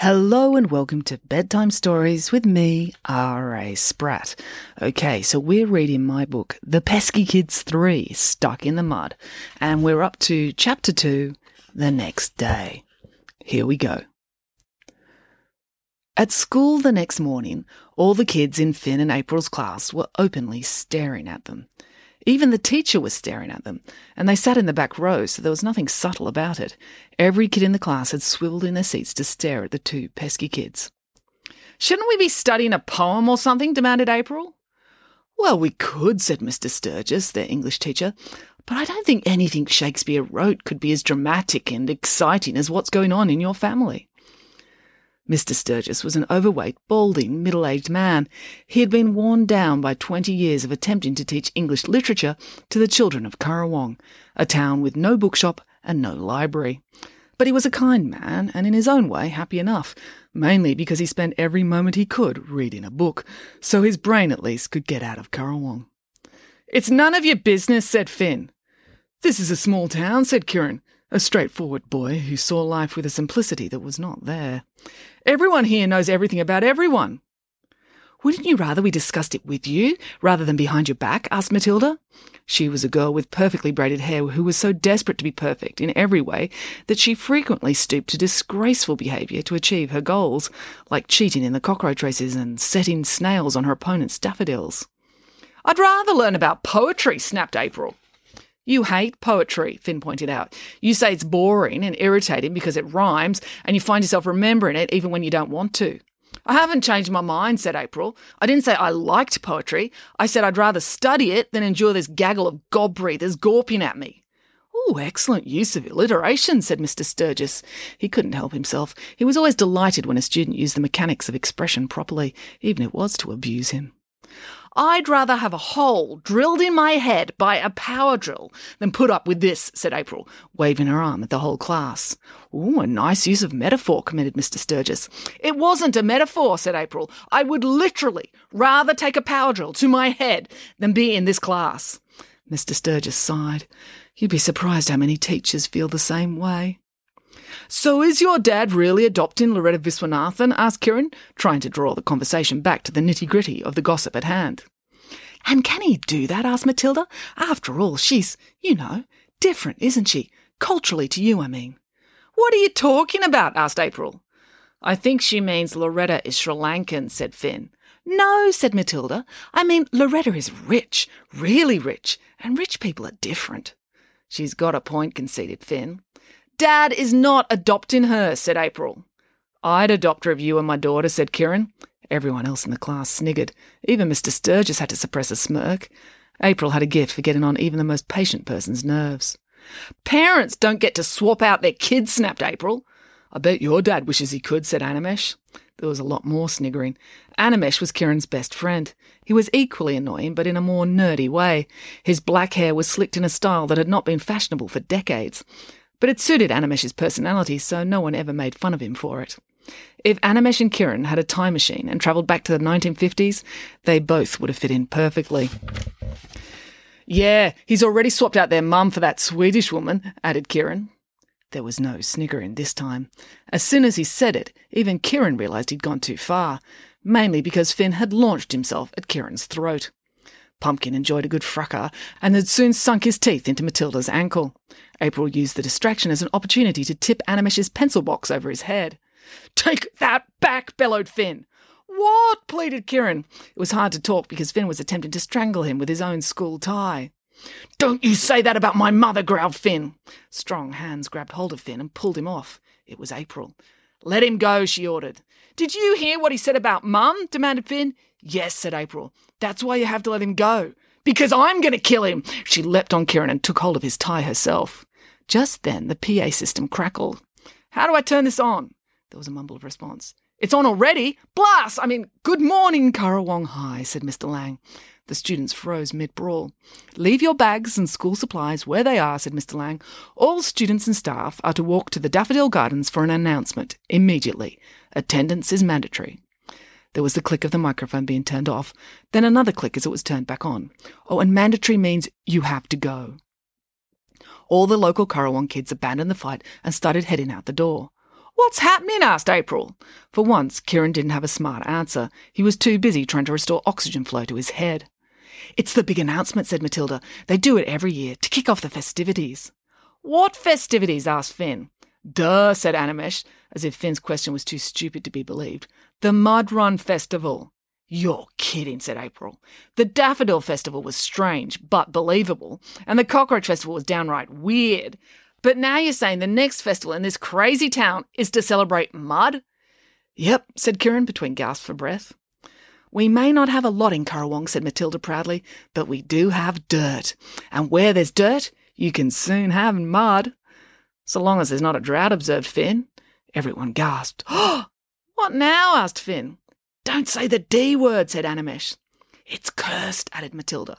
Hello and welcome to Bedtime Stories with me, R.A. Spratt. Okay, so we're reading my book, The Peski Kids 3 Stuck in the Mud, and we're up to chapter 2, The Next Day. Here we go. At school the next morning, all the kids in Fin and April's class were openly staring at them. Even the teacher was staring at them, and they sat in the back row, so there was nothing subtle about it. Every kid in the class had swiveled in their seats to stare at the two Peski kids. Shouldn't we be studying a poem or something? demanded April. Well, we could, said Mr. Sturgis, their English teacher, but I don't think anything Shakespeare wrote could be as dramatic and exciting as what's going on in your family. Mr. Sturgis was an overweight, balding, middle aged man. He had been worn down by twenty years of attempting to teach English literature to the children of Currawong, a town with no bookshop and no library. But he was a kind man, and in his own way happy enough, mainly because he spent every moment he could reading a book, so his brain at least could get out of Currawong. It's none of your business, said Fin. This is a small town, said Kieran a straightforward boy who saw life with a simplicity that was not there. Everyone here knows everything about everyone. Wouldn't you rather we discussed it with you rather than behind your back? asked Matilda. She was a girl with perfectly braided hair who was so desperate to be perfect in every way that she frequently stooped to disgraceful behaviour to achieve her goals, like cheating in the cockroach races and setting snails on her opponent's daffodils. I'd rather learn about poetry, snapped April. You hate poetry, Fin pointed out. You say it's boring and irritating because it rhymes, and you find yourself remembering it even when you don't want to. I haven't changed my mind, said April. I didn't say I liked poetry. I said I'd rather study it than endure this gaggle of gob breathers gawping at me. Oh, excellent use of alliteration, said Mr. Sturgis. He couldn't help himself. He was always delighted when a student used the mechanics of expression properly, even if it was to abuse him. I'd rather have a hole drilled in my head by a power drill than put up with this, said April, waving her arm at the whole class. Ooh, a nice use of metaphor, commented Mr. Sturgis. It wasn't a metaphor, said April. I would literally rather take a power drill to my head than be in this class. Mr. Sturgis sighed. You'd be surprised how many teachers feel the same way. So is your dad really adopting Loretta Viswanathan? asked Kieran, trying to draw the conversation back to the nitty gritty of the gossip at hand. And can he do that? asked Matilda. After all, she's, you know, different, isn't she? Culturally to you, I mean. What are you talking about? asked April. I think she means Loretta is Sri Lankan, said Fin. No, said Matilda. I mean, Loretta is rich, really rich, and rich people are different. She's got a point, conceded Fin. Dad is not adopting her, said April. I'd adopt her if you were my daughter, said Kieran. Everyone else in the class sniggered. Even Mr. Sturgis had to suppress a smirk. April had a gift for getting on even the most patient person's nerves. Parents don't get to swap out their kids, snapped April. I bet your dad wishes he could, said Animesh. There was a lot more sniggering. Animesh was Kieran's best friend. He was equally annoying, but in a more nerdy way. His black hair was slicked in a style that had not been fashionable for decades. But it suited Animesh's personality, so no one ever made fun of him for it. If Animesh and Kieran had a time machine and travelled back to the 1950s, they both would have fit in perfectly. Yeah, he's already swapped out their mum for that Swedish woman, added Kieran. There was no sniggering this time. As soon as he said it, even Kieran realised he'd gone too far, mainly because Fin had launched himself at Kieran's throat. Pumpkin enjoyed a good fracas and had soon sunk his teeth into Matilda's ankle. April used the distraction as an opportunity to tip Animesh's pencil box over his head. Take that back, bellowed Fin. What? pleaded Kieran. It was hard to talk because Fin was attempting to strangle him with his own school tie. Don't you say that about my mother, growled Fin. Strong hands grabbed hold of Fin and pulled him off. It was April. Let him go, she ordered. Did you hear what he said about Mum? demanded Fin. Yes, said April. That's why you have to let him go. Because I'm going to kill him. She leapt on Kieran and took hold of his tie herself. Just then, the PA system crackled. How do I turn this on? There was a mumble of response. It's on already. Blast! I mean, good morning, Currawong High, said Mr. Lang. The students froze mid brawl. Leave your bags and school supplies where they are, said Mr. Lang. All students and staff are to walk to the Daffodil Gardens for an announcement immediately. Attendance is mandatory. There was the click of the microphone being turned off, then another click as it was turned back on. Oh, and mandatory means you have to go. All the local Currawong kids abandoned the fight and started heading out the door. What's happening? asked April. For once, Kieran didn't have a smart answer. He was too busy trying to restore oxygen flow to his head. It's the big announcement, said Matilda. They do it every year to kick off the festivities. What festivities? asked Fin. Duh, said Animesh, as if Fin's question was too stupid to be believed. The Mud Run Festival. You're kidding, said April. The Daffodil Festival was strange, but believable, and the Cockroach Festival was downright weird. But now you're saying the next festival in this crazy town is to celebrate mud? Yep, said Kieran between gasps for breath. We may not have a lot in Currawong, said Matilda proudly, but we do have dirt. And where there's dirt, you can soon have mud. So long as there's not a drought, observed Fin. Everyone gasped. Oh, what now? asked Fin. Don't say the D word, said Animesh. It's cursed, added Matilda.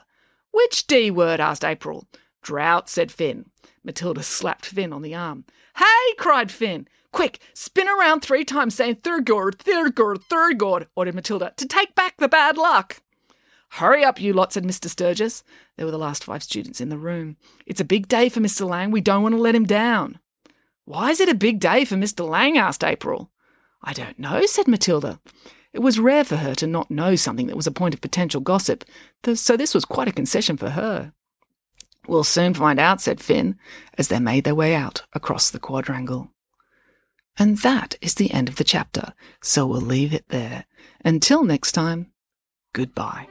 Which D word? asked April. Drought, said Fin. Matilda slapped Fin on the arm. Hey, cried Fin. Quick, spin around three times saying Thurgood, Thurgood, Thurgood, ordered Matilda, to take back the bad luck. Hurry up, you lot, said Mr. Sturgis. There were the last five students in the room. It's a big day for Mr. Lang. We don't want to let him down. Why is it a big day for Mr. Lang? asked April. I don't know, said Matilda. It was rare for her to not know something that was a point of potential gossip, so this was quite a concession for her. We'll soon find out, said Fin, as they made their way out across the quadrangle. And that is the end of the chapter, so we'll leave it there. Until next time, goodbye.